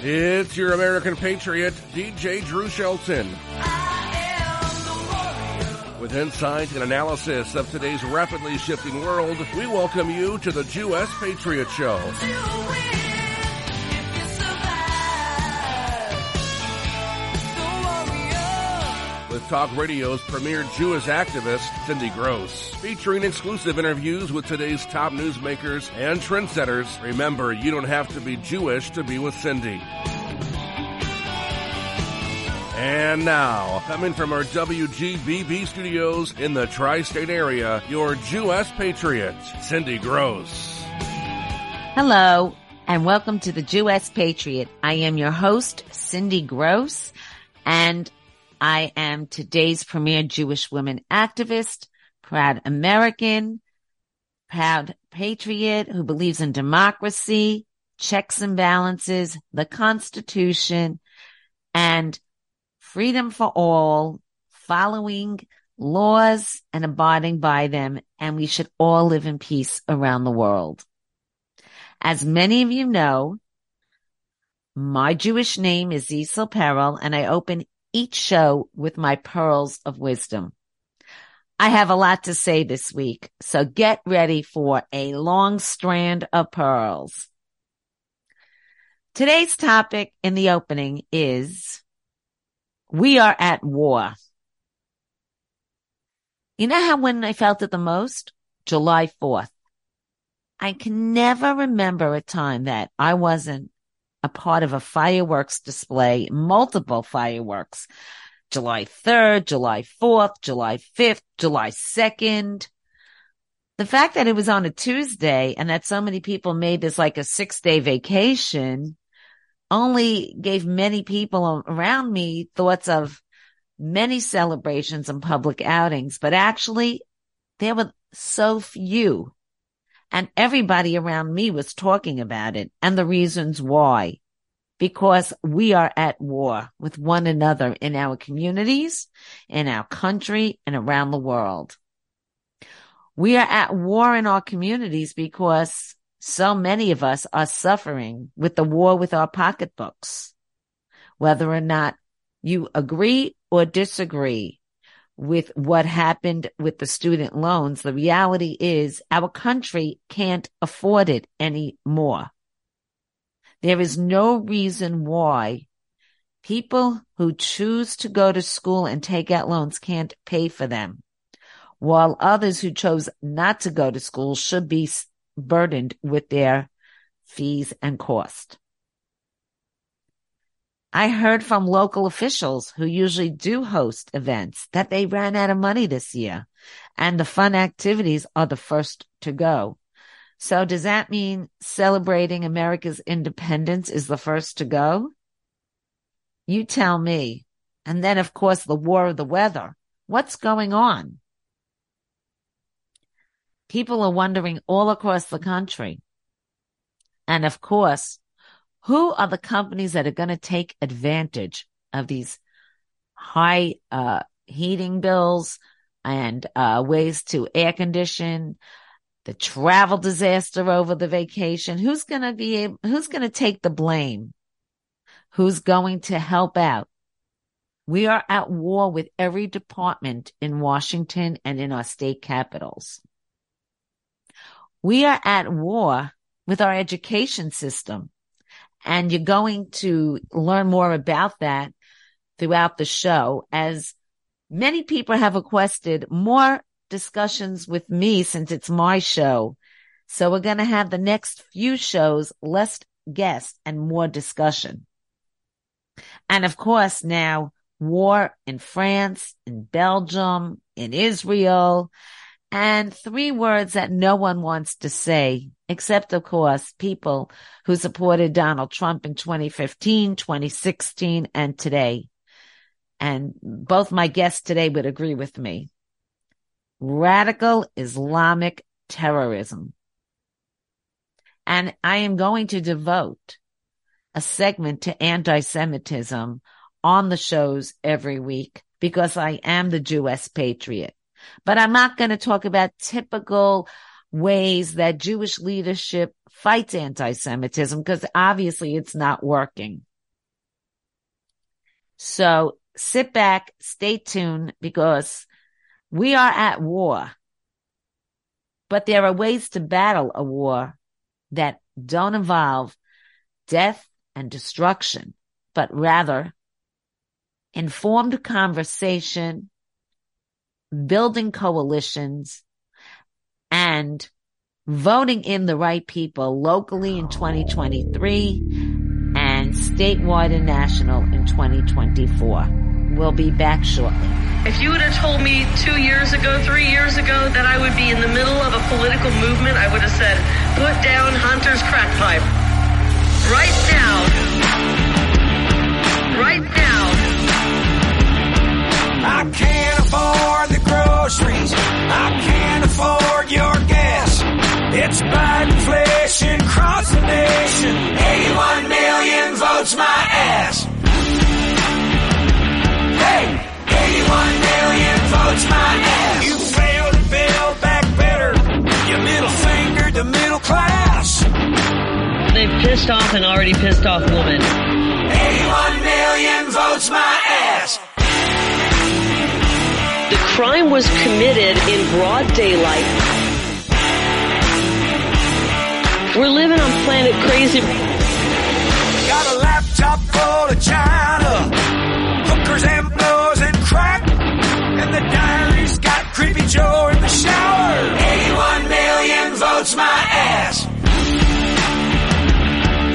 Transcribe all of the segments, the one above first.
It's your American Patriot, DJ Drew Shelton. With insight and analysis of today's rapidly shifting world, we welcome you to the Jewess Patriot Show. Talk Radio's premier Jewish activist, Cindy Grosz. Featuring exclusive interviews with today's top newsmakers and trendsetters. Remember, you don't have to be Jewish to be with Cindy. And now, coming from our WGBB studios in the tri-state area, your Jewess Patriot, Cindy Grosz. Hello, and welcome to the Jewess Patriot. I am your host, Cindy Grosz, and I am today's premier Jewish woman activist, proud American, proud patriot who believes in democracy, checks and balances, the Constitution, and freedom for all, following laws and abiding by them, and we should all live in peace around the world. As many of you know, my Jewish name is Zisel Perel, and I open each show with my pearls of wisdom. I have a lot to say this week, so get ready for a long strand of pearls. Today's topic in the opening is we are at war. You know how when I felt it the most? July 4th. I can never remember a time that I wasn't a part of a fireworks display, multiple fireworks. July 3rd, July 4th, July 5th, July 2nd. The fact that it was on a Tuesday and that so many people made this like a six day vacation only gave many people around me thoughts of many celebrations and public outings, but actually there were so few and everybody around me was talking about it and the reasons why. Because we are at war with one another in our communities, in our country, and around the world. We are at war in our communities because so many of us are suffering with the war with our pocketbooks. Whether or not you agree or disagree with what happened with the student loans, the reality is our country can't afford it anymore. There is no reason why people who choose to go to school and take out loans can't pay for them, while others who chose not to go to school should be burdened with their fees and cost. I heard from local officials who usually do host events that they ran out of money this year and the fun activities are the first to go. So does that mean celebrating America's independence is the first to go? You tell me. And then of course the war of the weather. What's going on? People are wondering all across the country. And of course, who are the companies that are going to take advantage of these high uh, heating bills and uh, ways to air condition, the travel disaster over the vacation? Who's going to be able, who's going to take the blame? Who's going to help out? We are at war with every department in Washington and in our state capitals. We are at war with our education system. And you're going to learn more about that throughout the show as many people have requested more discussions with me since it's my show. So we're going to have the next few shows, less guests and more discussion. And of course now war in France, in Belgium, in Israel, and three words that no one wants to say, except of course people who supported Donald Trump in 2015, 2016, and today. And both my guests today would agree with me. Radical Islamic terrorism. And I am going to devote a segment to anti-Semitism on the shows every week because I am the Jewess patriot. But I'm not going to talk about typical ways that Jewish leadership fights anti-Semitism because obviously it's not working. So sit back, stay tuned because we are at war. But there are ways to battle a war that don't involve death and destruction, but rather informed conversation, building coalitions, and voting in the right people locally in 2023 and statewide and national in 2024. We'll be back shortly. If you would have told me two years ago, three years ago, that I would be in the middle of a political movement, I would have said, put down Hunter's crack pipe. Right now. Right now. I can't afford the groceries. I can't afford your gas. It's Biden inflation across the nation. 81 million votes my ass. 81 million votes my ass. You failed to build back better. You middle fingered the middle class. They've pissed off an already pissed off woman. 81 million votes my ass. The crime was committed in broad daylight. We're living on planet crazy. Got a laptop full of China, hookers and blows and crack, and the diary's got creepy Joe in the shower. 81 million votes my ass.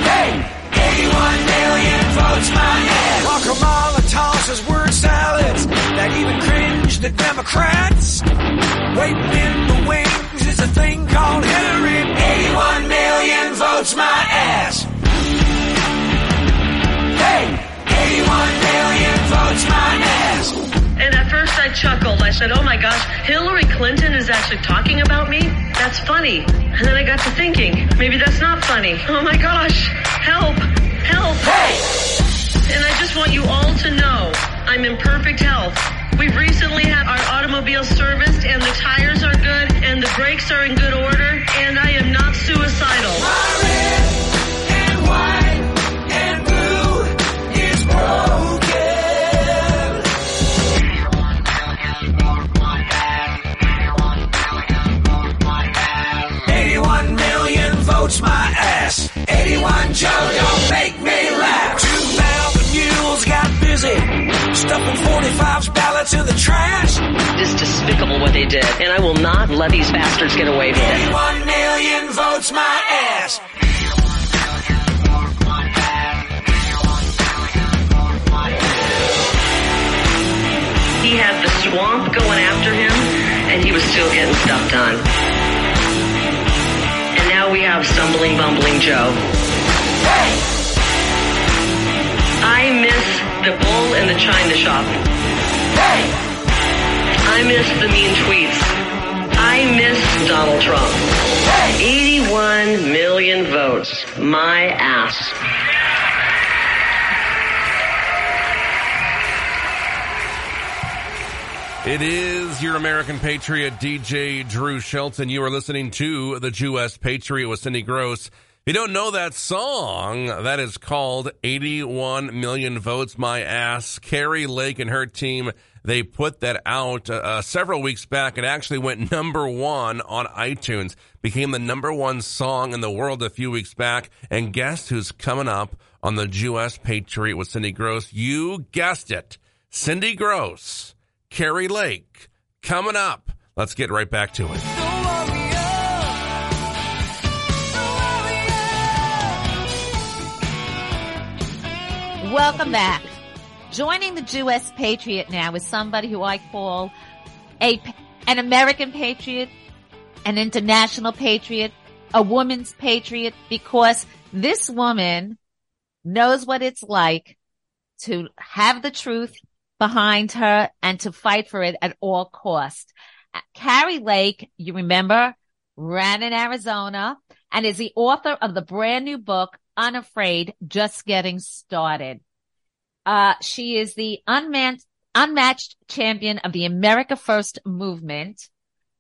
Hey, 81 million votes my ass. Kamala tosses word salads that even cringe the Democrats. Said, oh my gosh, Hillary Clinton is actually talking about me? That's funny. And then I got to thinking, maybe that's not funny. Oh my gosh, help, help. Hey, And I just want you all to know I'm in perfect health. We've recently had our automobile serviced and the tires are good and the brakes are in good order and I am not suicidal. Million my ass. 81 Joe, don't make me laugh. Two mountain mules got busy, stuffing 45's ballots in the trash. It's despicable what they did and I will not let these bastards get away with it. 81 million votes my ass. He had the swamp going after him and he was still getting stuff done. We have stumbling, bumbling Joe. I miss the bull in the china shop. I miss the mean tweets. I miss Donald Trump. 81 million votes. My ass. It is your American Patriot, DJ Drew Shelton. You are listening to the Jewess Patriot with Cindy Grosz. If you don't know that song, that is called 81 Million Votes My Ass. Kari Lake and her team, they put that out uh, uh, several weeks back. It actually went number one on iTunes, became the number one song in the world a few weeks back. And guess who's coming up on the Jewess Patriot with Cindy Grosz? You guessed it. Cindy Grosz. Kari Lake coming up. Let's get right back to it. Welcome back. Joining the Jewess Patriot now is somebody who I call a an American patriot, an international patriot, a woman's patriot, because this woman knows what it's like to have the truth behind her and to fight for it at all cost. Kari Lake, you remember, ran in Arizona and is the author of the brand new book, Unafraid, Just Getting Started. Uh, she is the unmatched, unmatched champion of the America First movement.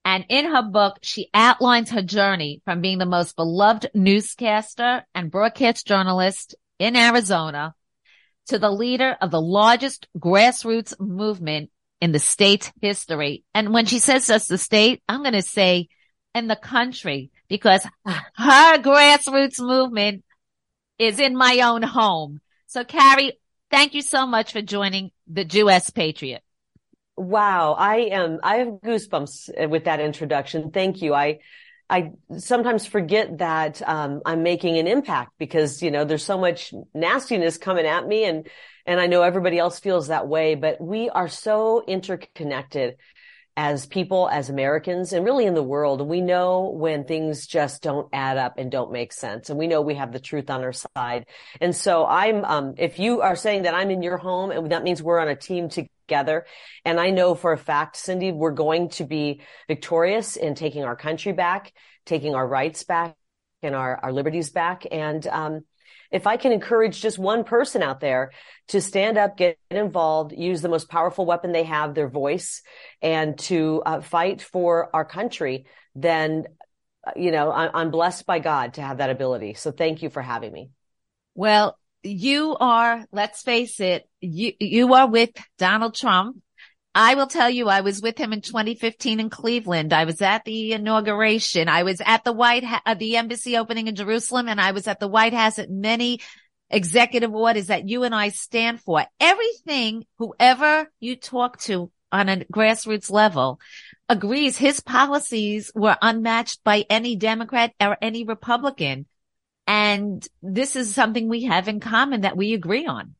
And in her book, she outlines her journey from being the most beloved newscaster and broadcast journalist in Arizona to the leader of the largest grassroots movement in the state's history. And when she says just the state, I'm going to say in the country because her grassroots movement is in my own home. So Kari, thank you so much for joining the Jewess Patriot. Wow. I am, I have goosebumps with that introduction. Thank you. I, I sometimes forget that um, I'm making an impact because you know there's so much nastiness coming at me, and and I know everybody else feels that way. But we are so interconnected as people, as Americans, and really in the world. We know when things just don't add up and don't make sense. And we know we have the truth on our side. And so I'm, um, if you are saying that I'm in your home and that means we're on a team together. And I know for a fact, Cindy, we're going to be victorious in taking our country back, taking our rights back and our, our liberties back. And, um, if I can encourage just one person out there to stand up, get involved, use the most powerful weapon they have, their voice, and to uh, fight for our country, then, you know, I- I'm blessed by God to have that ability. So thank you for having me. Well, you are, let's face it, you, you are with Donald Trump. I will tell you, I was with him in 2015 in Cleveland. I was at the inauguration. I was at the White, ha- the embassy opening in Jerusalem and I was at the White House at many executive orders that you and I stand for. Everything, whoever you talk to on a grassroots level agrees his policies were unmatched by any Democrat or any Republican. And this is something we have in common that we agree on.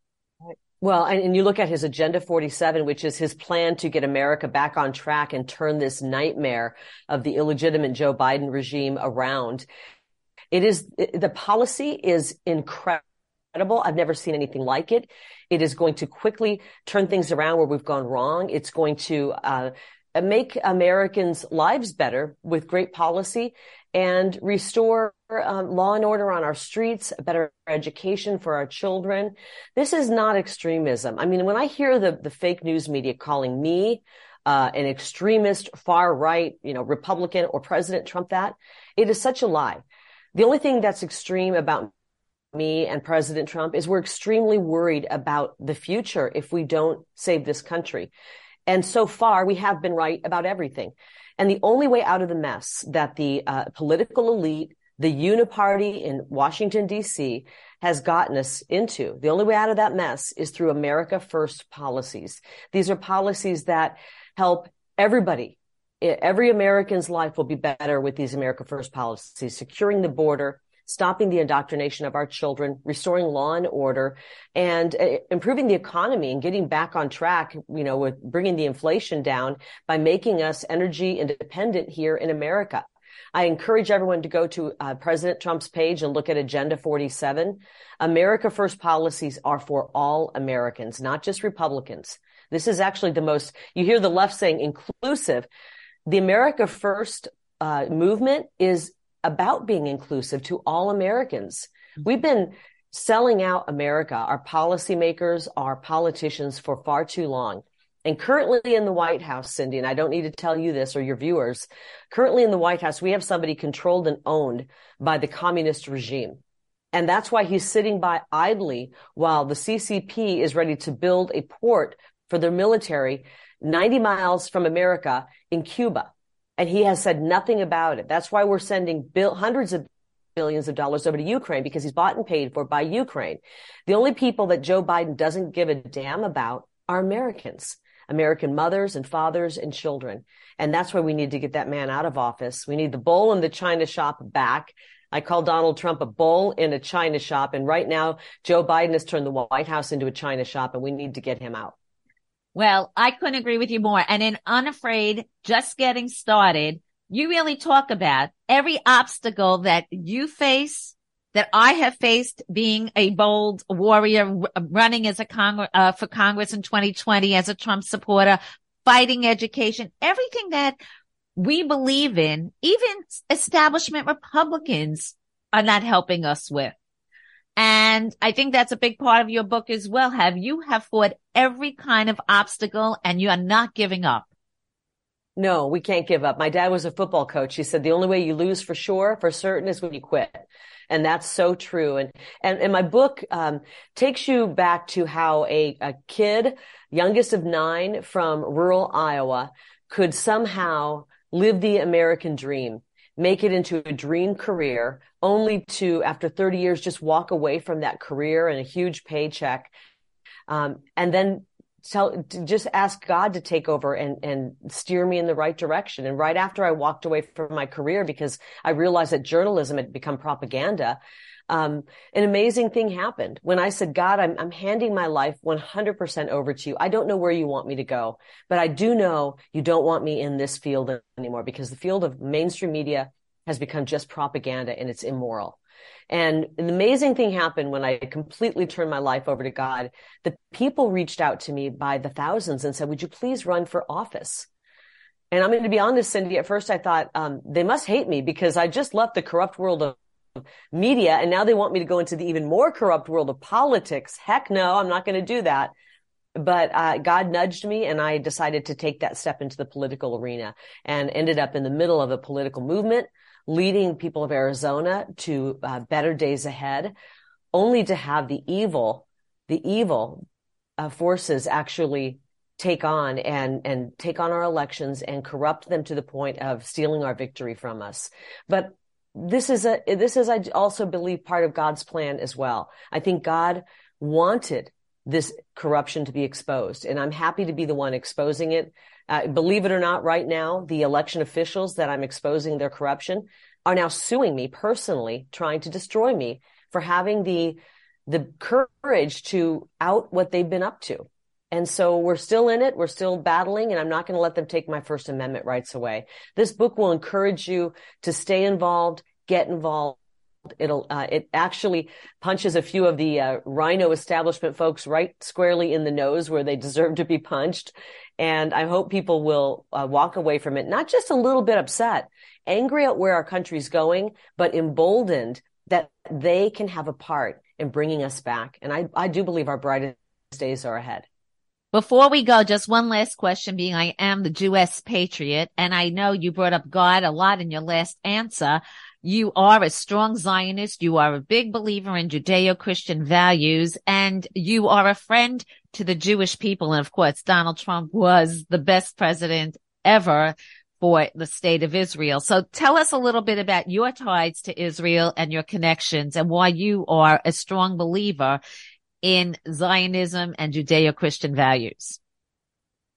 Well, and, and, you look at his Agenda 47, which is his plan to get America back on track and turn this nightmare of the illegitimate Joe Biden regime around. It is, the policy is incredible. I've never seen anything like it. It is going to quickly turn things around where we've gone wrong. It's going to, uh, make Americans' lives better with great policy and restore um, law and order on our streets, better education for our children. This is not extremism. I mean, when I hear the, the fake news media calling me uh, an extremist, far right, you know, Republican or President Trump that, it is such a lie. The only thing that's extreme about me and President Trump is we're extremely worried about the future if we don't save this country. And so far, we have been right about everything. And the only way out of the mess that the uh, political elite, the uniparty in Washington, D.C., has gotten us into, the only way out of that mess is through America First policies. These are policies that help everybody. Every American's life will be better with these America First policies, securing the border, stopping the indoctrination of our children, restoring law and order, and uh, improving the economy and getting back on track, you know, with bringing the inflation down by making us energy independent here in America. I encourage everyone to go to uh, President Trump's page and look at Agenda 47. America First policies are for all Americans, not just Republicans. This is actually the most, you hear the left saying inclusive. The America First uh, movement is about being inclusive to all Americans. Mm-hmm. We've been selling out America, our policymakers, our politicians for far too long. And currently in the White House, Cindy, and I don't need to tell you this or your viewers, currently in the White House, we have somebody controlled and owned by the communist regime. And that's why he's sitting by idly while the CCP is ready to build a port for their military 90 miles from America in Cuba and he has said nothing about it. That's why we're sending bill, hundreds of billions of dollars over to Ukraine because he's bought and paid for by Ukraine. The only people that Joe Biden doesn't give a damn about are Americans, American mothers and fathers and children. And that's why we need to get that man out of office. We need the bull in the China shop back. I call Donald Trump a bull in a China shop. And right now, Joe Biden has turned the White House into a China shop and we need to get him out. Well, I couldn't agree with you more. And in Unafraid, just getting started, you really talk about every obstacle that you face, that I have faced being a bold warrior running as a Congress, uh, for Congress in 2020 as a Trump supporter, fighting education, everything that we believe in, even establishment Republicans are not helping us with. And I think that's a big part of your book as well. Have you have fought every kind of obstacle and you are not giving up? No, we can't give up. My dad was a football coach. He said the only way you lose for sure, for certain is when you quit. And that's so true. And, and, and my book, um, takes you back to how a, a kid, youngest of nine from rural Iowa could somehow live the American dream, make it into a dream career, only to, after 30 years, just walk away from that career and a huge paycheck. Um, and then tell, just ask God to take over and, and steer me in the right direction. And right after I walked away from my career because I realized that journalism had become propaganda, um, an amazing thing happened when I said, God, I'm, I'm handing my life 100% over to you. I don't know where you want me to go, but I do know you don't want me in this field anymore because the field of mainstream media has become just propaganda and it's immoral. And an amazing thing happened when I completely turned my life over to God. The people reached out to me by the thousands and said, would you please run for office? And I'm going to be honest, Cindy, at first I thought, um, they must hate me because I just left the corrupt world of media and now they want me to go into the even more corrupt world of politics. Heck no, I'm not going to do that. But uh, God nudged me and I decided to take that step into the political arena and ended up in the middle of a political movement leading people of Arizona to uh, better days ahead, only to have the evil, the evil uh, forces actually take on and and take on our elections and corrupt them to the point of stealing our victory from us. But this is a this is I also believe part of God's plan as well. I think God wanted this corruption to be exposed, and I'm happy to be the one exposing it. Uh, believe it or not, right now, the election officials that I'm exposing their corruption are now suing me personally, trying to destroy me for having the, the courage to out what they've been up to. And so we're still in it. We're still battling and I'm not going to let them take my first amendment rights away. This book will encourage you to stay involved, get involved, It'll uh, it actually punches a few of the uh, RINO establishment folks right squarely in the nose where they deserve to be punched, and I hope people will uh, walk away from it not just a little bit upset, angry at where our country's going, but emboldened that they can have a part in bringing us back. And I I do believe our brightest days are ahead. Before we go, just one last question being I am the Jewess patriot and I know you brought up God a lot in your last answer. You are a strong Zionist. You are a big believer in Judeo-Christian values and you are a friend to the Jewish people. And of course, Donald Trump was the best president ever for the state of Israel. So tell us a little bit about your ties to Israel and your connections and why you are a strong believer in Zionism and Judeo-Christian values.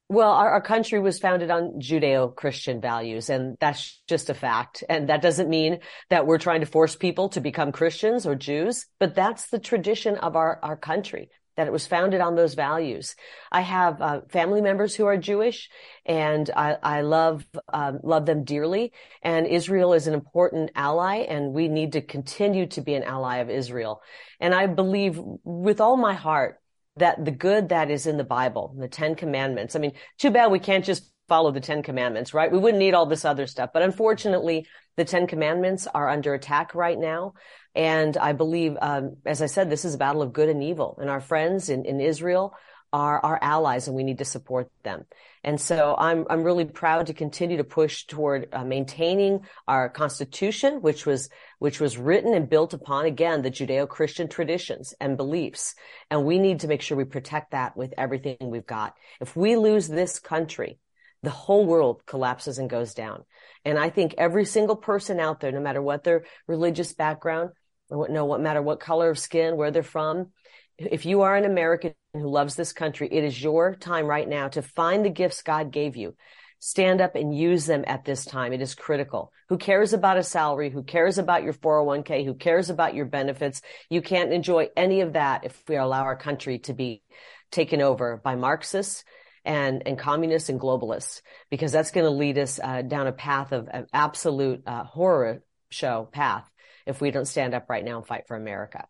Well, our, our, country was founded on Judeo-Christian values, and that's just a fact. And that doesn't mean that we're trying to force people to become Christians or Jews, but that's the tradition of our, our country, that it was founded on those values. I have uh, family members who are Jewish, and I, I love um, love them dearly. And Israel is an important ally, and we need to continue to be an ally of Israel. And I believe with all my heart that the good that is in the Bible, the Ten Commandments. I mean, too bad we can't just follow the Ten Commandments, right? We wouldn't need all this other stuff. But unfortunately, the Ten Commandments are under attack right now. And I believe, um, as I said, this is a battle of good and evil. And our friends in, in Israel are our allies and we need to support them. And so I'm, I'm really proud to continue to push toward uh, maintaining our constitution, which was, which was written and built upon again, the Judeo-Christian traditions and beliefs. And we need to make sure we protect that with everything we've got. If we lose this country, the whole world collapses and goes down. And I think every single person out there, no matter what their religious background, no matter what color of skin, where they're from, if you are an American who loves this country, it is your time right now to find the gifts God gave you. Stand up and use them at this time. It is critical. Who cares about a salary? Who cares about your 401k? Who cares about your benefits? You can't enjoy any of that if we allow our country to be taken over by Marxists and, and communists and globalists, because that's going to lead us uh, down a path of, of absolute uh, horror show path if we don't stand up right now and fight for America.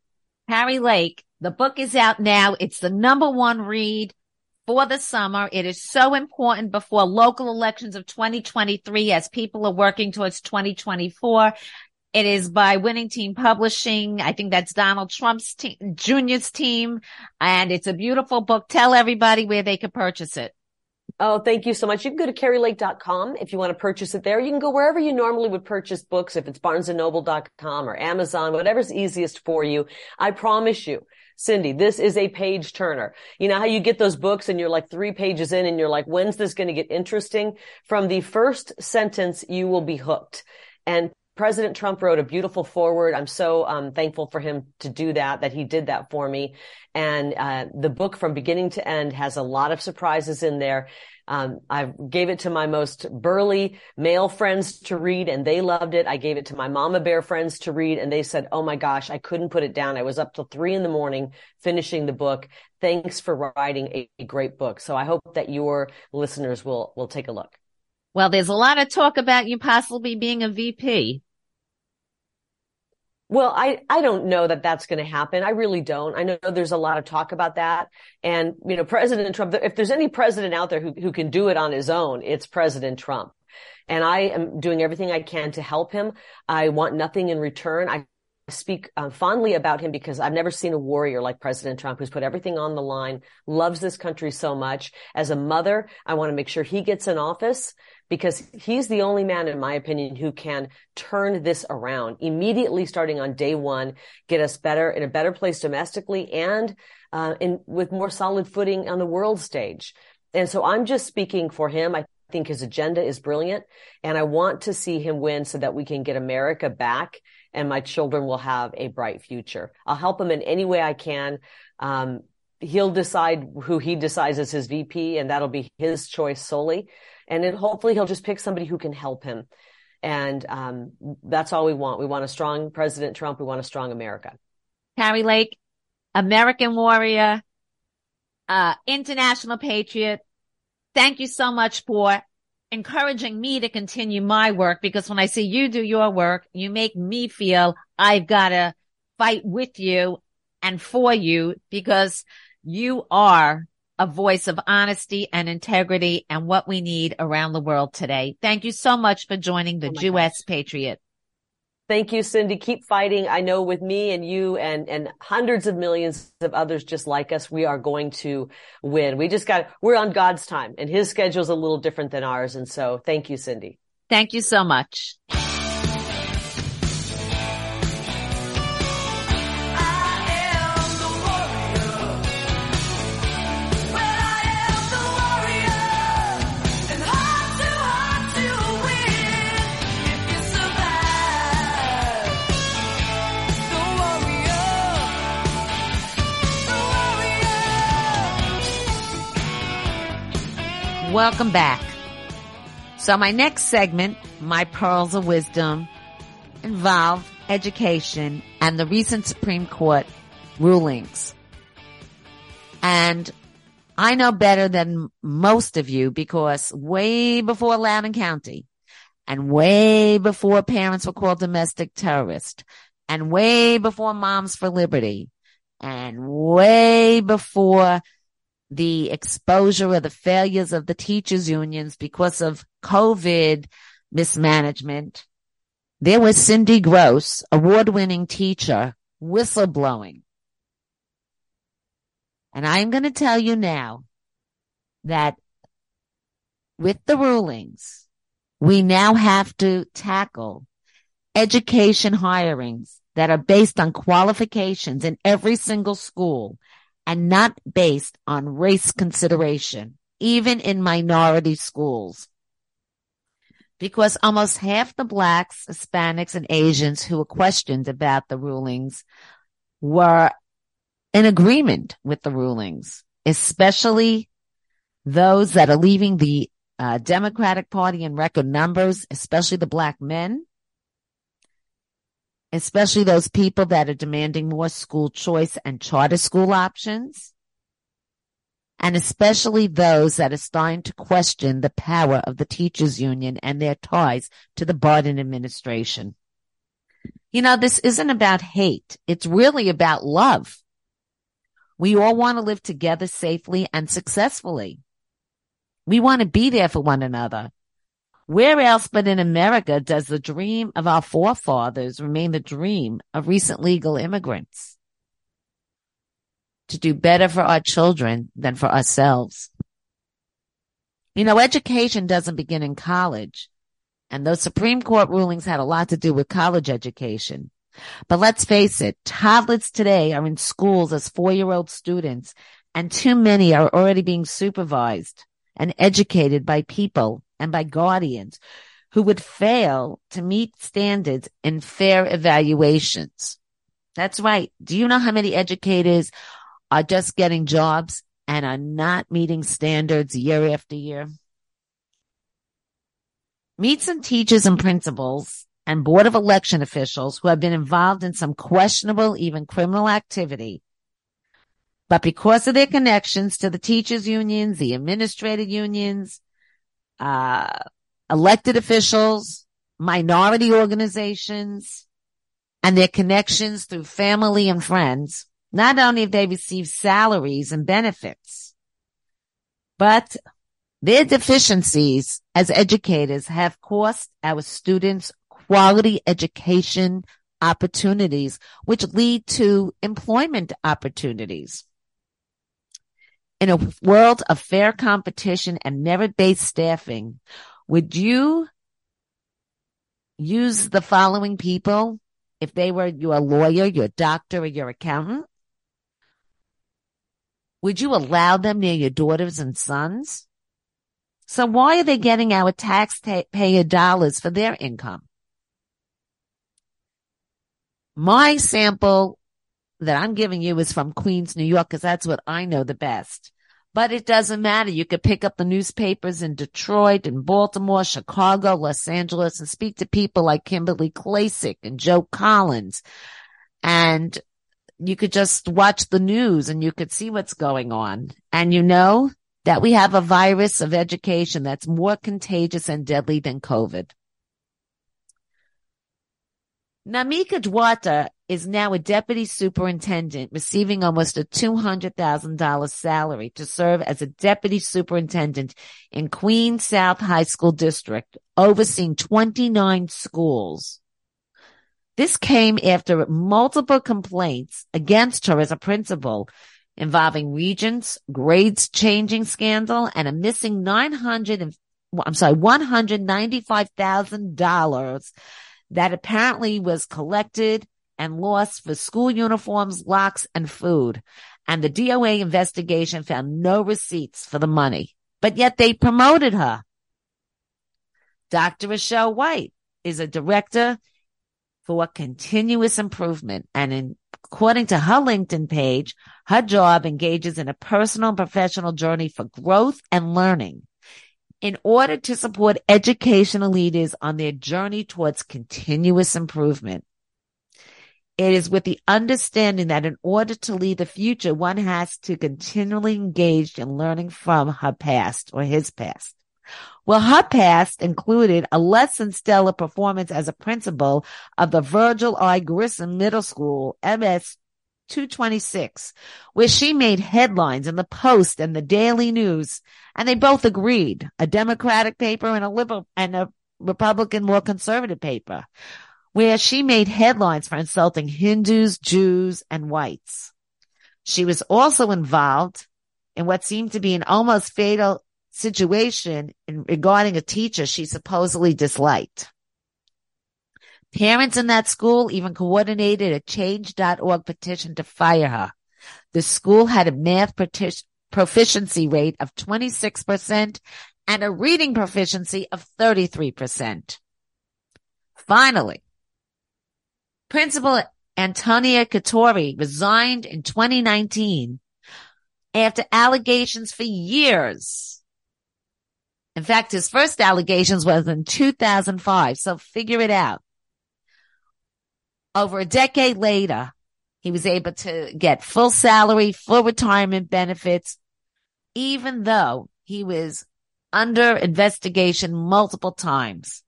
Kari Lake, the book is out now. It's the number one read for the summer. It is so important before local elections of 2023 as people are working towards 2024. It is by Winning Team Publishing. I think that's Donald Trump's team, Junior's team. And it's a beautiful book. Tell everybody where they can purchase it. Oh, thank you so much. You can go to karilake.com if you want to purchase it there. You can go wherever you normally would purchase books, if it's barnesandnoble.com or Amazon, whatever's easiest for you. I promise you, Cindy, this is a page turner. You know how you get those books and you're like three pages in and you're like, when's this going to get interesting? From the first sentence, you will be hooked. And President Trump wrote a beautiful foreword. I'm so um, thankful for him to do that, that he did that for me. And uh, the book from beginning to end has a lot of surprises in there. Um, I gave it to my most burly male friends to read and they loved it. I gave it to my mama bear friends to read and they said, Oh my gosh, I couldn't put it down. I was up till three in the morning finishing the book. Thanks for writing a, a great book. So I hope that your listeners will, will take a look. Well, there's a lot of talk about you possibly being a VP. Well, I, I don't know that that's going to happen. I really don't. I know there's a lot of talk about that. And, you know, President Trump, if there's any president out there who, who can do it on his own, it's President Trump. And I am doing everything I can to help him. I want nothing in return. I speak uh, fondly about him because I've never seen a warrior like President Trump who's put everything on the line, loves this country so much. As a mother, I want to make sure he gets in office because he's the only man, in my opinion, who can turn this around immediately starting on day one, get us better in a better place domestically and uh, in with more solid footing on the world stage. And so I'm just speaking for him. I think his agenda is brilliant and I want to see him win so that we can get America back and my children will have a bright future. I'll help him in any way I can. Um, he'll decide who he decides as his VP and that'll be his choice solely. And then hopefully he'll just pick somebody who can help him. And um, that's all we want. We want a strong President Trump. We want a strong America. Kari Lake, American warrior, uh, international patriot. Thank you so much for encouraging me to continue my work because when I see you do your work, you make me feel I've got to fight with you and for you because you are a voice of honesty and integrity and what we need around the world today. Thank you so much for joining the oh Jewess Patriot. Thank you, Cindy. Keep fighting. I know with me and you and, and hundreds of millions of others just like us, we are going to win. We just got, we're on God's time and his schedule is a little different than ours. And so thank you, Cindy. Thank you so much. Welcome back. So my next segment, my pearls of wisdom, involve education and the recent Supreme Court rulings. And I know better than most of you because way before Loudoun County and way before parents were called domestic terrorists and way before Moms for Liberty and way before the exposure of the failures of the teachers unions because of COVID mismanagement. There was Cindy Grosz, award winning teacher, whistleblowing. And I'm going to tell you now that with the rulings, we now have to tackle education hirings that are based on qualifications in every single school and not based on race consideration, even in minority schools. Because almost half the blacks, Hispanics, and Asians who were questioned about the rulings were in agreement with the rulings, especially those that are leaving the uh, Democratic Party in record numbers, especially the black men especially those people that are demanding more school choice and charter school options. And especially those that are starting to question the power of the teachers union and their ties to the Biden administration. You know, this isn't about hate. It's really about love. We all want to live together safely and successfully. We want to be there for one another. Where else but in America does the dream of our forefathers remain the dream of recent legal immigrants? To do better for our children than for ourselves. You know, education doesn't begin in college. And those Supreme Court rulings had a lot to do with college education. But let's face it, toddlers today are in schools as four year old students and too many are already being supervised and educated by people and by guardians who would fail to meet standards in fair evaluations. That's right. Do you know how many educators are just getting jobs and are not meeting standards year after year? Meet some teachers and principals and board of election officials who have been involved in some questionable, even criminal activity. But because of their connections to the teachers unions, the administrative unions, uh, elected officials, minority organizations, and their connections through family and friends, not only have they received salaries and benefits, but their deficiencies as educators have cost our students quality education opportunities, which lead to employment opportunities. In a world of fair competition and merit-based staffing, would you use the following people if they were your lawyer, your doctor, or your accountant? Would you allow them near your daughters and sons? So why are they getting our taxpayer dollars for their income? My sample that I'm giving you is from Queens, New York, because that's what I know the best. But it doesn't matter. You could pick up the newspapers in Detroit and Baltimore, Chicago, Los Angeles, and speak to people like Kimberly Klacik and Joe Collins. And you could just watch the news and you could see what's going on. And you know that we have a virus of education that's more contagious and deadly than COVID. Namika Duarte is now a deputy superintendent receiving almost a $200,000 salary to serve as a deputy superintendent in Queen South High School District, overseeing 29 schools. This came after multiple complaints against her as a principal involving regents, grades changing scandal, and a missing 900 and, I'm sorry, $195,000 that apparently was collected and lost for school uniforms, locks, and food. And the DOA investigation found no receipts for the money, but yet they promoted her. Dr. Rochelle White is a director for continuous improvement. And in, according to her LinkedIn page, her job engages in a personal and professional journey for growth and learning in order to support educational leaders on their journey towards continuous improvement. It is with the understanding that in order to lead the future, one has to continually engage in learning from her past or his past. Well, her past included a less than stellar performance as a principal of the Virgil I. Grissom Middle School, MS 226, where she made headlines in the Post and the Daily News, and they both agreed, a Democratic paper and a liberal and a Republican more conservative paper, where she made headlines for insulting Hindus, Jews, and whites. She was also involved in what seemed to be an almost fatal situation in regarding a teacher she supposedly disliked. Parents in that school even coordinated a change.org petition to fire her. The school had a math proficiency rate of 26% and a reading proficiency of 33%. Finally, Principal Antonia Katori resigned in 2019 after allegations for years. In fact, his first allegations was in 2005. So figure it out. Over a decade later, he was able to get full salary, full retirement benefits, even though he was under investigation multiple times.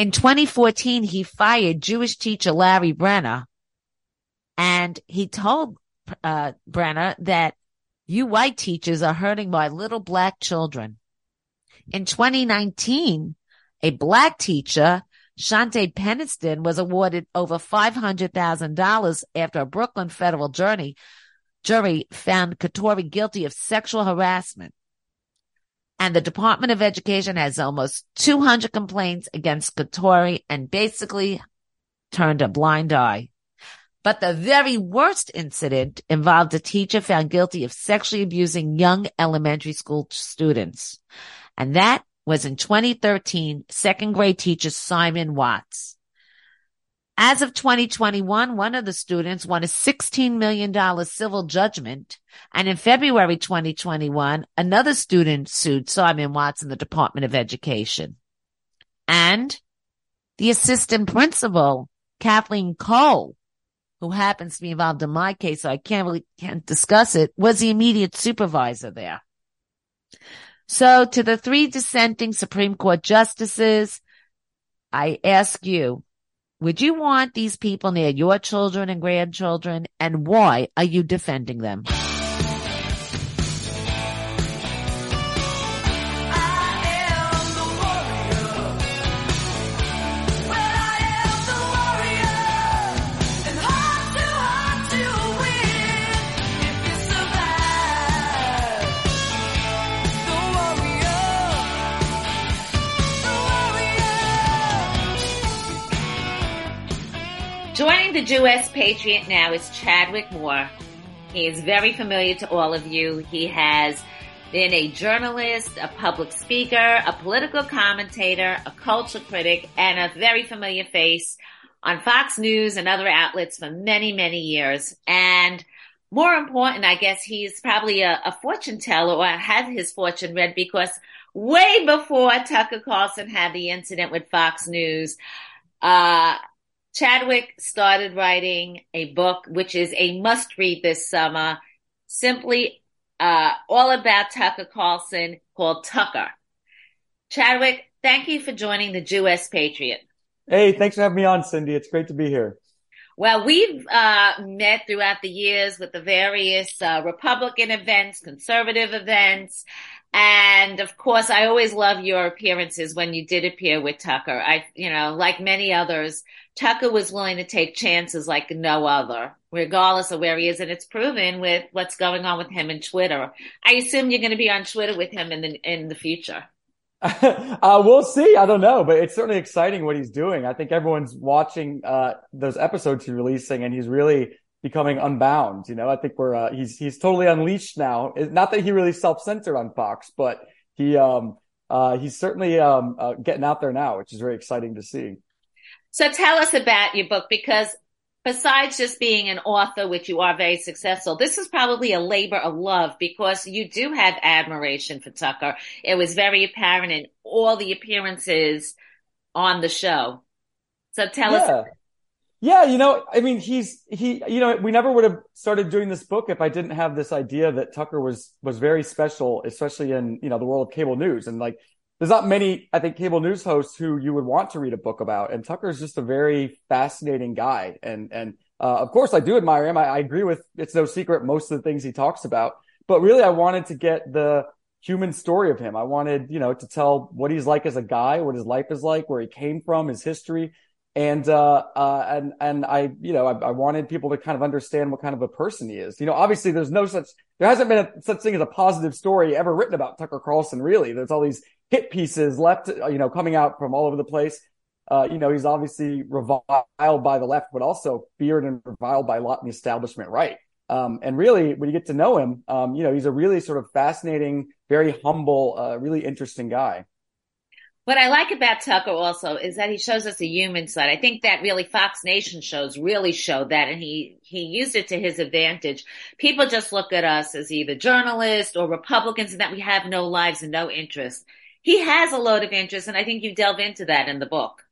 In 2014, he fired Jewish teacher Larry Brenner and he told uh, Brenner that you white teachers are hurting my little black children. In 2019, a black teacher Shante Peniston was awarded over $500,000 after a Brooklyn federal jury, jury found Katori guilty of sexual harassment. And the Department of Education has almost 200 complaints against Katori and basically turned a blind eye. But the very worst incident involved a teacher found guilty of sexually abusing young elementary school students. And that was in 2013, second grade teacher Simon Watts. As of 2021, one of the students won a $16 million civil judgment. And in February 2021, another student sued Simon Watts in the Department of Education. And the assistant principal, Kathleen Cole, who happens to be involved in my case, so I can't really can't discuss it, was the immediate supervisor there. So to the three dissenting Supreme Court justices, I ask you, would you want these people near your children and grandchildren? And why are you defending them? Joining the Jewess Patriot now is Chadwick Moore. He is very familiar to all of you. He has been a journalist, a public speaker, a political commentator, a culture critic, and a very familiar face on Fox News and other outlets for many, many years. And more important, I guess he's probably a, a fortune teller or had his fortune read because way before Tucker Carlson had the incident with Fox News, uh, Chadwick started writing a book, which is a must read this summer, simply uh, all about Tucker Carlson called Tucker. Chadwick, thank you for joining the Jewess Patriot. Hey, thanks for having me on, Cindy. It's great to be here. Well, we've uh, met throughout the years with the various uh, Republican events, conservative events, and of course, I always love your appearances when you did appear with Tucker. I, you know, like many others, Tucker was willing to take chances like no other, regardless of where he is. And it's proven with what's going on with him in Twitter. I assume you're going to be on Twitter with him in the, in the future. uh, we'll see. I don't know, but it's certainly exciting what he's doing. I think everyone's watching, uh, those episodes he's releasing and he's really becoming unbound. You know, I think we're, uh, he's, he's totally unleashed now. Not that he really self-censored on Fox, but he, um, uh, he's certainly, um, uh, getting out there now, which is very exciting to see. So tell us about your book because besides just being an author, which you are very successful, this is probably a labor of love because you do have admiration for Tucker. It was very apparent in all the appearances on the show. So tell yeah. us. Yeah, you know, I mean, he's, he, you know, we never would have started doing this book if I didn't have this idea that Tucker was, was very special, especially in, you know, the world of cable news. And like, there's not many, I think, cable news hosts who you would want to read a book about. And Tucker's just a very fascinating guy. And, and, uh, of course I do admire him. I, I, agree with, it's no secret, most of the things he talks about, but really I wanted to get the human story of him. I wanted, you know, to tell what he's like as a guy, what his life is like, where he came from, his history. And, uh, uh, and, and I, you know, I, I wanted people to kind of understand what kind of a person he is. You know, obviously there's no such, there hasn't been a, such thing as a positive story ever written about Tucker Carlson, really. There's all these hit pieces left, you know, coming out from all over the place. Uh, you know, he's obviously reviled by the left, but also feared and reviled by a lot in the establishment right. Um, and really, when you get to know him, um, you know, he's a really sort of fascinating, very humble, uh, really interesting guy. What I like about Tucker also is that he shows us a human side. I think that really Fox Nation shows really show that and he, he used it to his advantage. People just look at us as either journalists or Republicans and that we have no lives and no interests he has a load of interest, and I think you delve into that in the book.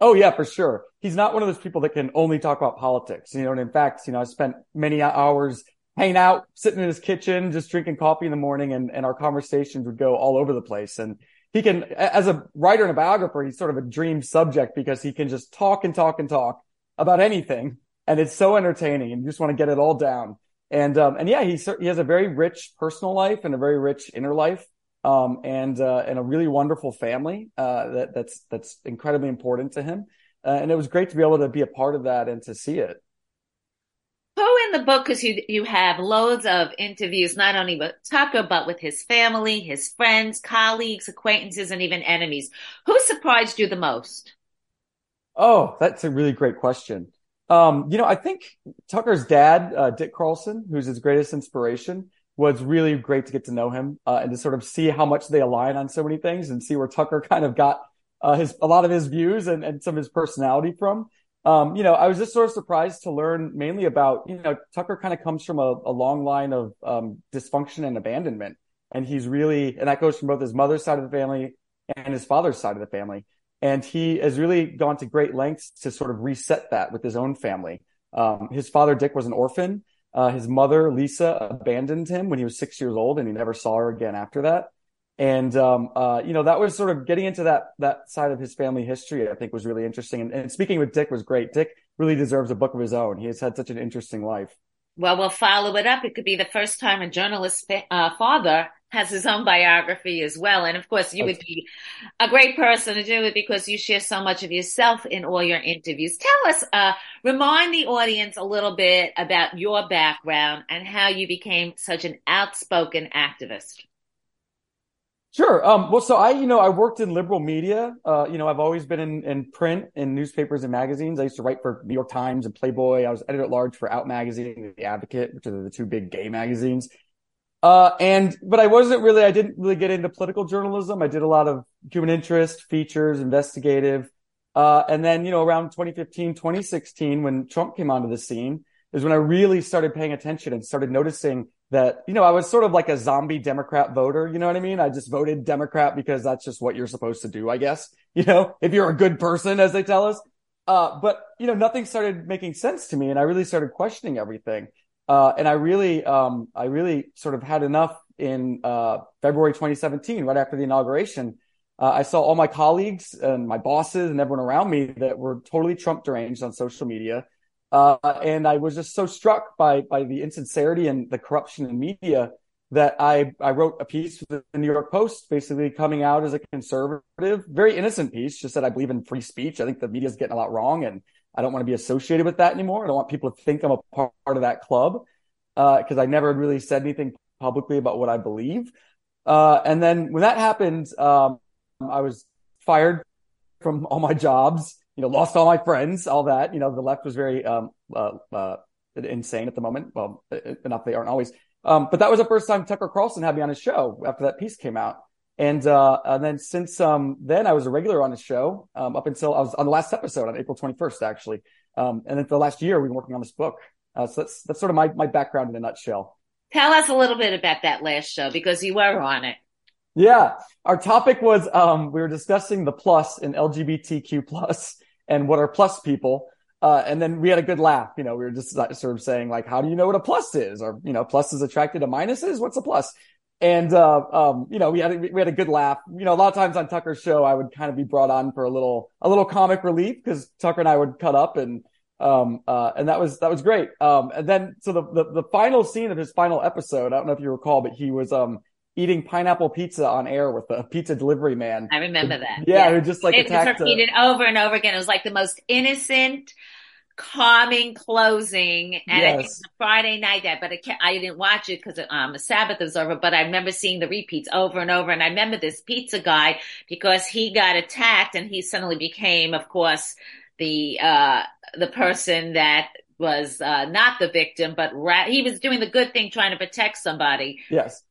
Oh yeah, for sure. He's not one of those people that can only talk about politics, you know. And in fact, you know, I spent many hours hanging out, sitting in his kitchen, just drinking coffee in the morning, and and our conversations would go all over the place. And he can, as a writer and a biographer, he's sort of a dream subject because he can just talk and talk and talk about anything, and it's so entertaining, and you just want to get it all down. And um, and yeah, he he has a very rich personal life and a very rich inner life um, and uh, and a really wonderful family uh, that that's that's incredibly important to him. Uh, and it was great to be able to be a part of that and to see it. Who in the book, because you, you have loads of interviews, not only with Tucker, but with his family, his friends, colleagues, acquaintances, and even enemies. Who surprised you the most? Oh, that's a really great question. Um, you know, I think Tucker's dad, uh, Dick Carlson, who's his greatest inspiration, was really great to get to know him uh, and to sort of see how much they align on so many things and see where Tucker kind of got uh, his a lot of his views and, and some of his personality from. Um, you know, I was just sort of surprised to learn mainly about, you know, Tucker kind of comes from a, a long line of um, dysfunction and abandonment. And he's really, and that goes from both his mother's side of the family and his father's side of the family. And he has really gone to great lengths to sort of reset that with his own family. Um, his father, Dick, was an orphan. Uh, his mother, Lisa, abandoned him when he was six years old and he never saw her again after that. And, um, uh, you know, that was sort of getting into that, that side of his family history, I think was really interesting. And, and speaking with Dick was great. Dick really deserves a book of his own. He has had such an interesting life. Well, we'll follow it up. It could be the first time a journalist uh, father has his own biography as well. And of course, you would be a great person to do it because you share so much of yourself in all your interviews. Tell us, uh, remind the audience a little bit about your background and how you became such an outspoken activist. Sure. Um, well, so I, you know, I worked in liberal media. Uh, you know, I've always been in, in print, in newspapers and magazines. I used to write for New York Times and Playboy. I was editor at large for Out Magazine and The Advocate, which are the two big gay magazines. Uh, and, but I wasn't really, I didn't really get into political journalism. I did a lot of human interest features, investigative. Uh, and then, you know, around 2015, 2016, when Trump came onto the scene is when I really started paying attention and started noticing that, you know, I was sort of like a zombie Democrat voter. You know what I mean? I just voted Democrat because that's just what you're supposed to do, I guess. You know, if you're a good person, as they tell us. Uh, but, you know, nothing started making sense to me and I really started questioning everything. Uh, and I really, um, I really sort of had enough in, uh, February 2017, right after the inauguration. Uh, I saw all my colleagues and my bosses and everyone around me that were totally Trump deranged on social media. Uh, and I was just so struck by, by the insincerity and the corruption in media that I, I wrote a piece for the New York Post, basically coming out as a conservative, very innocent piece, just that I believe in free speech. I think the media is getting a lot wrong and I don't want to be associated with that anymore. I don't want people to think I'm a part of that club because uh, I never really said anything publicly about what I believe. Uh, and then when that happened, um, I was fired from all my jobs, you know, lost all my friends, all that. You know, the left was very um, uh, uh insane at the moment. Well, enough they aren't always. Um, but that was the first time Tucker Carlson had me on his show after that piece came out. And, uh, and then since, um, then I was a regular on his show, um, up until I was on the last episode on April 21st, actually. Um, and then for the last year, we've been working on this book. Uh, so that's, that's sort of my, my background in a nutshell. Tell us a little bit about that last show because you were on it. Yeah. Our topic was, um, we were discussing the plus in LGBTQ plus and what are plus people. Uh, and then we had a good laugh. You know, we were just sort of saying like, how do you know what a plus is? Or, you know, plus is attracted to minuses. What's a plus? And, uh, um, you know, we had, a, we had a good laugh. You know, a lot of times on Tucker's show, I would kind of be brought on for a little, a little comic relief because Tucker and I would cut up and, um, uh, and that was, that was great. Um, and then, so the, the, the final scene of his final episode, I don't know if you recall, but he was, um, eating pineapple pizza on air with a pizza delivery man. I remember that. Yeah, yeah. who just like it attacked. was repeated over and over again. It was like the most innocent, calming closing and yes. I think Friday night that, but I didn't watch it because um, the Sabbath was over, but I remember seeing the repeats over and over. And I remember this pizza guy because he got attacked and he suddenly became, of course, the, uh, the person that was, uh, not the victim, but ra- he was doing the good thing trying to protect somebody. Yes.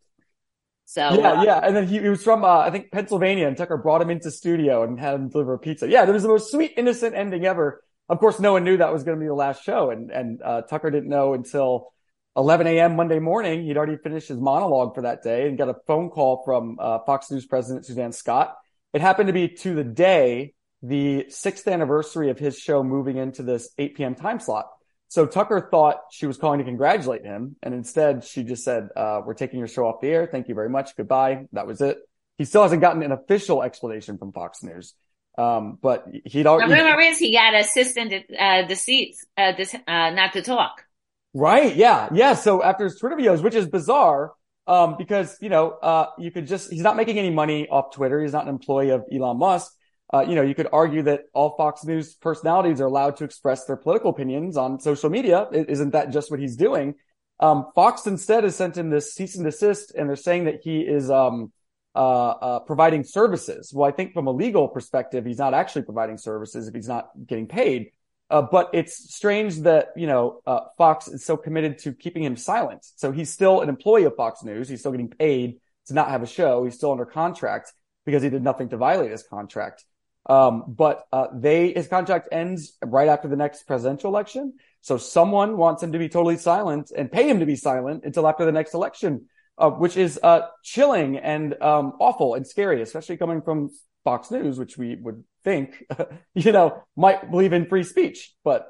So yeah, uh, yeah, and then he, he was from uh, I think Pennsylvania, and Tucker brought him into studio and had him deliver a pizza. Yeah, it was the most sweet, innocent ending ever of course, no one knew that was going to be the last show. And, and, uh, Tucker didn't know until 11 a.m. Monday morning. He'd already finished his monologue for that day and got a phone call from, uh, Fox News president Suzanne Scott. It happened to be to the day, the sixth anniversary of his show moving into this 8 p.m. time slot. So Tucker thought she was calling to congratulate him. And instead she just said, uh, we're taking your show off the air. Thank you very much. Goodbye. That was it. He still hasn't gotten an official explanation from Fox News. Um, but he'd already. The rumor is he got assistant uh, deceits, uh, this, uh, not to talk. Right. Yeah. Yeah. So after his Twitter videos, which is bizarre, um, because, you know, uh, you could just, he's not making any money off Twitter. He's not an employee of Elon Musk. Uh, you know, you could argue that all Fox News personalities are allowed to express their political opinions on social media. Isn't that just what he's doing? Um, Fox instead has sent him this cease and desist, and they're saying that he is um, uh, uh, providing services. Well, I think from a legal perspective, he's not actually providing services if he's not getting paid. Uh, but it's strange that you know uh, Fox is so committed to keeping him silent. So he's still an employee of Fox News. He's still getting paid to not have a show. He's still under contract because he did nothing to violate his contract. Um, but uh, they his contract ends right after the next presidential election. So someone wants him to be totally silent and pay him to be silent until after the next election, uh, which is uh, chilling and um, awful and scary, especially coming from Fox News, which we would think, you know, might believe in free speech. But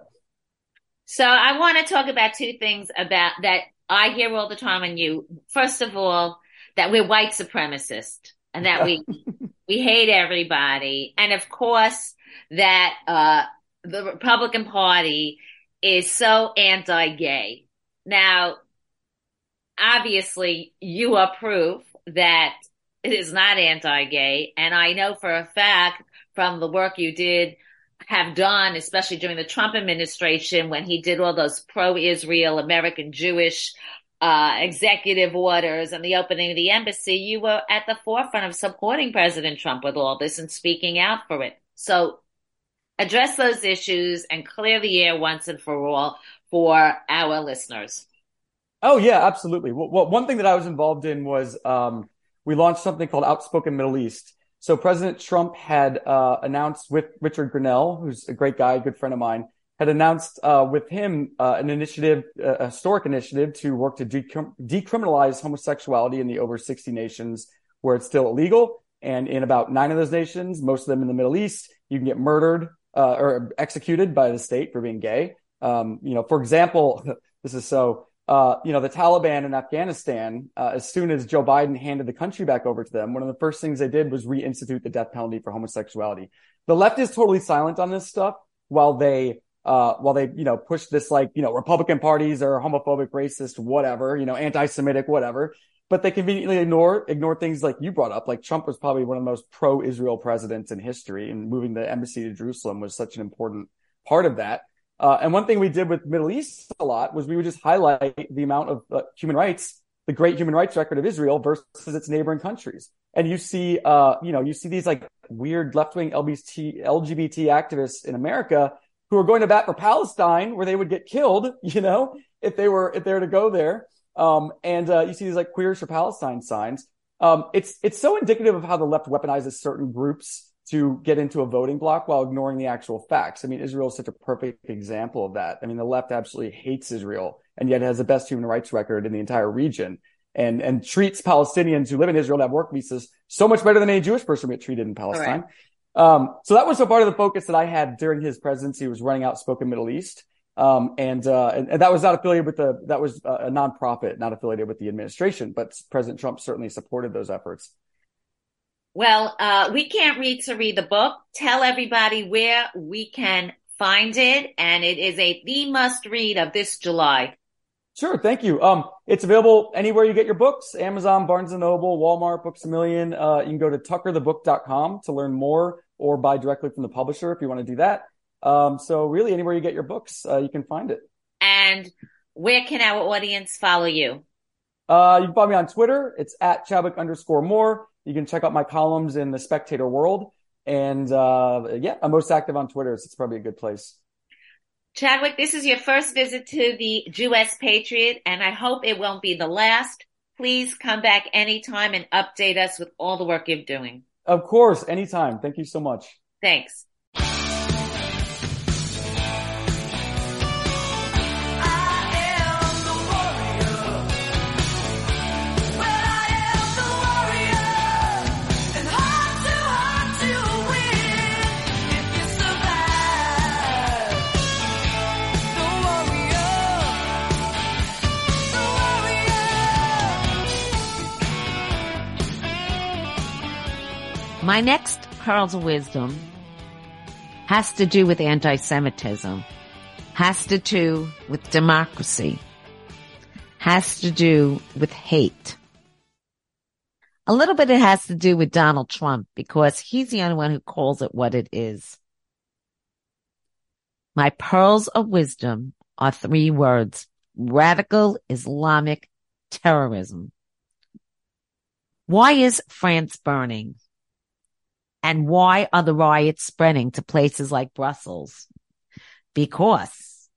so I want to talk about two things about that I hear all the time on you. First of all, that we're white supremacists and that we we hate everybody, and of course that uh, the Republican Party is so anti-gay. Now, obviously, you are proof that it is not anti-gay, and I know for a fact from the work you did have done, especially during the Trump administration when he did all those pro-Israel, American Jewish uh, executive orders and the opening of the embassy, you were at the forefront of supporting President Trump with all this and speaking out for it. So address those issues and clear the air once and for all for our listeners. Oh yeah, absolutely. Well, one thing that I was involved in was um, we launched something called Outspoken Middle East. So President Trump had uh, announced with Richard Grenell, who's a great guy, a good friend of mine, had announced uh, with him uh, an initiative, a historic initiative to work to decriminalize homosexuality in the over 60 nations where it's still illegal. And in about nine of those nations, most of them in the Middle East, you can get murdered uh, or executed by the state for being gay. Um, you know, for example, this is so. Uh, you know, the Taliban in Afghanistan, uh, as soon as Joe Biden handed the country back over to them, one of the first things they did was reinstitute the death penalty for homosexuality. The left is totally silent on this stuff while they uh, while they, you know, push this like, you know, Republican parties are homophobic, racist, whatever, you know, anti-Semitic, whatever. But they conveniently ignore, ignore things like you brought up. Like Trump was probably one of the most pro-Israel presidents in history and moving the embassy to Jerusalem was such an important part of that. Uh, and one thing we did with Middle East a lot was we would just highlight the amount of uh, human rights, the great human rights record of Israel versus its neighboring countries. And you see, uh, you know, you see these like weird left-wing LGBT, LGBT activists in America who are going to bat for Palestine, where they would get killed, you know, if they were if they were to go there. Um, and uh, you see these like queers for Palestine signs. Um, it's it's so indicative of how the left weaponizes certain groups to get into a voting block while ignoring the actual facts. I mean, Israel is such a perfect example of that. I mean, the left absolutely hates Israel and yet has the best human rights record in the entire region and and treats Palestinians who live in Israel and have work visas so much better than any Jewish person would get treated in Palestine. Right. Um, so that was a part of the focus that I had during his presidency was running Outspoken Middle East. Um, and, uh, and, and, that was not affiliated with the, that was a nonprofit, not affiliated with the administration, but President Trump certainly supported those efforts. Well, uh, we can't read to read the book. Tell everybody where we can find it. And it is a the must read of this July. Sure. Thank you. Um, it's available anywhere you get your books, Amazon, Barnes and Noble, Walmart, Books a Million. Uh, you can go to tuckerthebook.com to learn Moore or buy directly from the publisher if you want to do that. Um, so really anywhere you get your books, uh, you can find it. And where can our audience follow you? Uh, you can follow me on Twitter. It's at Chadwick underscore more. You can check out my columns in the Spectator World. And, uh, yeah, I'm most active on Twitter. So it's probably a good place. Chadwick, this is your first visit to the Jewess Patriot, and I hope it won't be the last. Please come back anytime and update us with all the work you're doing. Of course, anytime. Thank you so much. Thanks. My next pearls of wisdom has to do with anti-Semitism, has to do with democracy, has to do with hate. A little bit it has to do with Donald Trump because he's the only one who calls it what it is. My pearls of wisdom are three words. Radical Islamic terrorism. Why is France burning? And why are the riots spreading to places like Brussels? Because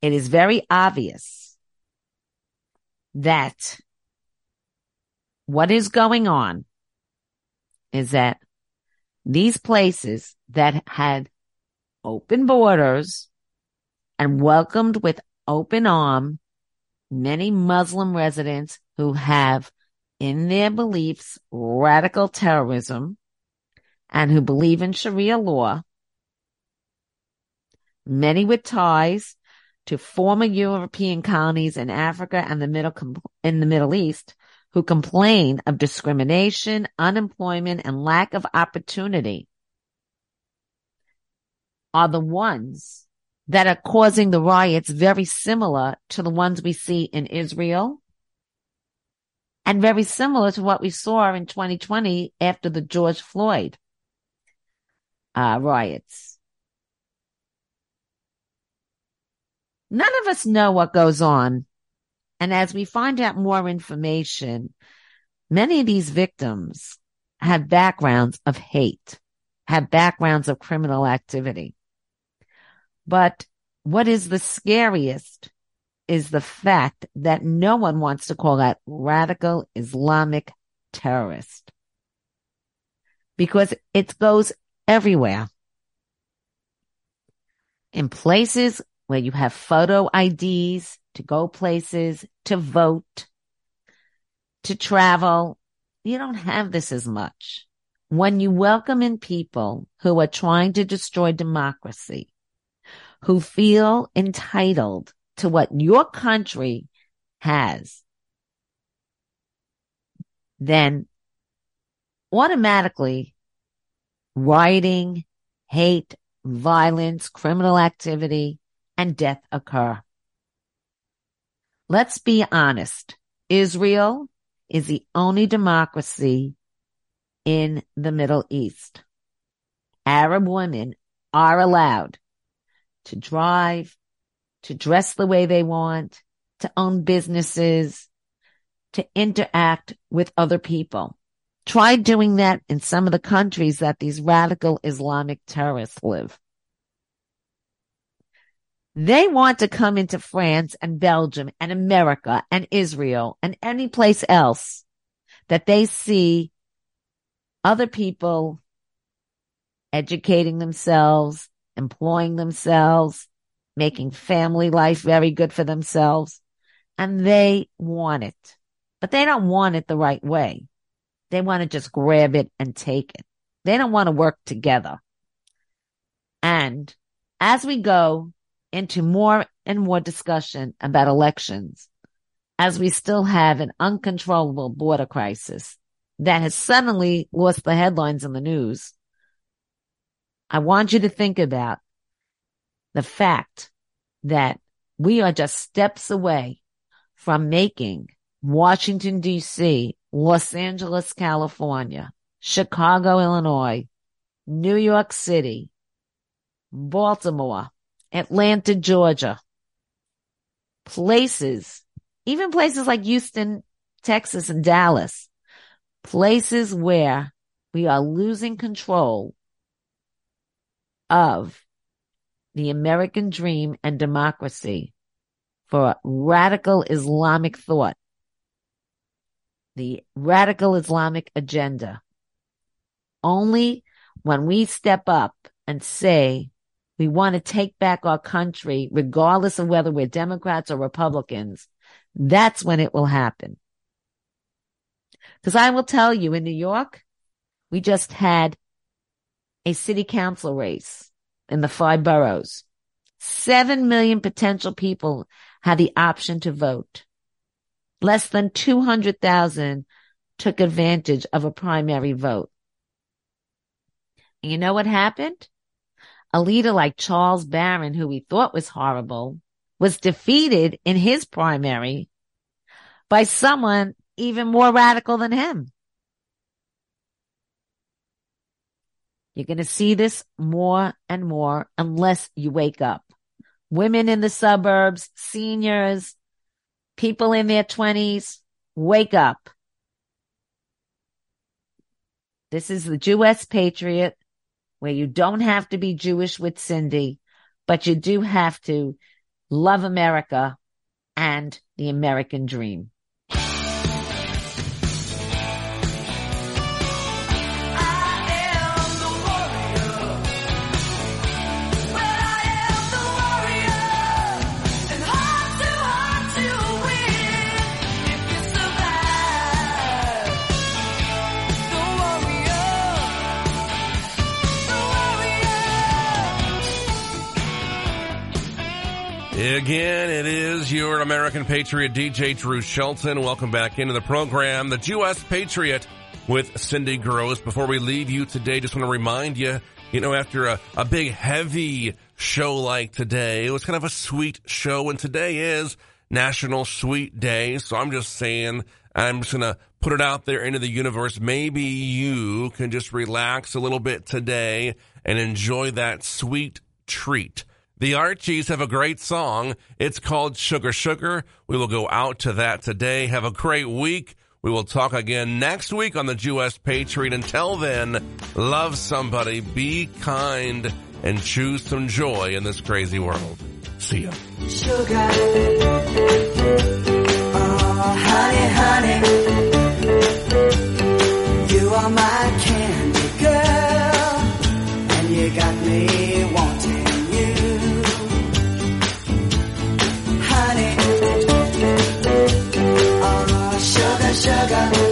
it is very obvious that what is going on is that these places that had open borders and welcomed with open arm many Muslim residents who have in their beliefs radical terrorism and who believe in Sharia law, many with ties to former European colonies in Africa and the middle in the Middle East who complain of discrimination, unemployment, and lack of opportunity are the ones that are causing the riots very similar to the ones we see in Israel and very similar to what we saw in 2020 after the George Floyd uh, riots. None of us know what goes on. And as we find out more information, many of these victims have backgrounds of hate, have backgrounds of criminal activity. But what is the scariest is the fact that no one wants to call that radical Islamic terrorist because it goes everywhere. In places where you have photo IDs to go places, to vote, to travel, you don't have this as much. When you welcome in people who are trying to destroy democracy, who feel entitled to what your country has, then automatically rioting, hate, violence, criminal activity, and death occur. Let's be honest. Israel is the only democracy in the Middle East. Arab women are allowed to drive, to dress the way they want, to own businesses, to interact with other people. Try doing that in some of the countries that these radical Islamic terrorists live. They want to come into France and Belgium and America and Israel and any place else that they see other people educating themselves, employing themselves, making family life very good for themselves. And they want it, but they don't want it the right way. They want to just grab it and take it. They don't want to work together. And as we go into more and more discussion about elections, as we still have an uncontrollable border crisis that has suddenly lost the headlines in the news, I want you to think about the fact that we are just steps away from making Washington DC, Los Angeles, California, Chicago, Illinois, New York City, Baltimore, Atlanta, Georgia, places, even places like Houston, Texas and Dallas, places where we are losing control of the American dream and democracy for radical Islamic thought, the radical Islamic agenda. Only when we step up and say we want to take back our country, regardless of whether we're Democrats or Republicans, that's when it will happen. Because I will tell you in New York, we just had a city council race in the five boroughs. Seven million potential people had the option to vote. Less than 200,000 took advantage of a primary vote. And you know what happened? A leader like Charles Barron, who we thought was horrible, was defeated in his primary by someone even more radical than him. You're going to see this more and more unless you wake up. Women in the suburbs, seniors, people in their twenties, wake up. This is the Jewess Patriot where you don't have to be Jewish with Cindy, but you do have to love America and the American dream. Again, it is your American Patriot DJ Drew Shelton. Welcome back into the program, the Jewess Patriot with Cindy Grosz. Before we leave you today, just want to remind you, you know, after a, a big heavy show like today, it was kind of a sweet show and today is National Sweet Day. So I'm just saying, I'm just going to put it out there into the universe. Maybe you can just relax a little bit today and enjoy that sweet treat. The Archies have a great song. It's called Sugar Sugar. We will go out to that today. Have a great week. We will talk again next week on the Jewess Patriot. Until then, love somebody, be kind, and choose some joy in this crazy world. See ya. Sugar. Oh, honey, honey. You are my candy girl. And you got me sugar, sugar. You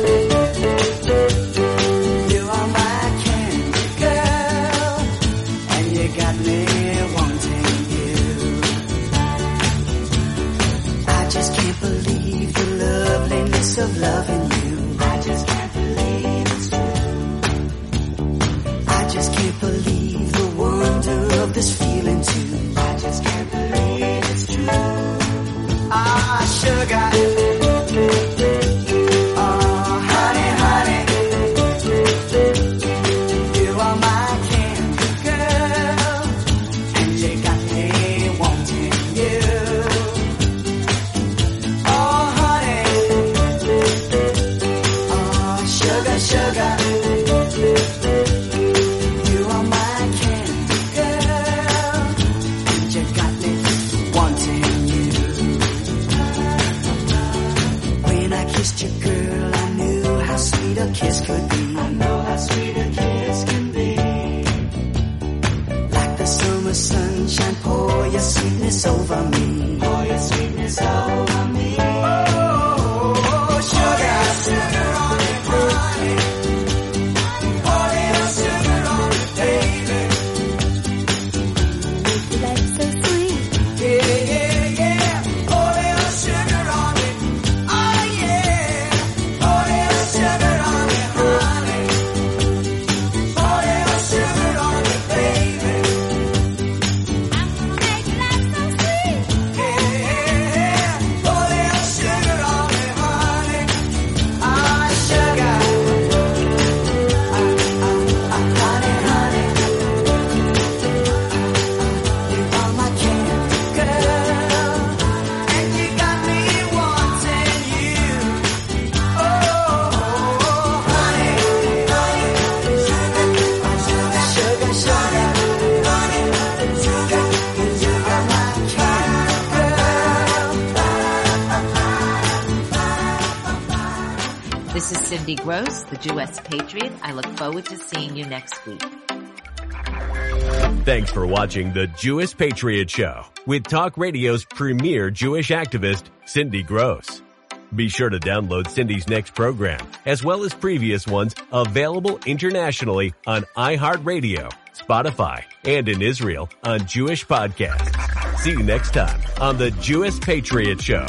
the Jewess Patriot. I look forward to seeing you next week. Thanks for watching the Jewish Patriot Show with Talk Radio's premier Jewish activist, Cindy Grosz. Be sure to download Cindy's next program, as well as previous ones available internationally on iHeartRadio, Spotify, and in Israel on Jewish Podcasts. See you next time on the Jewish Patriot Show.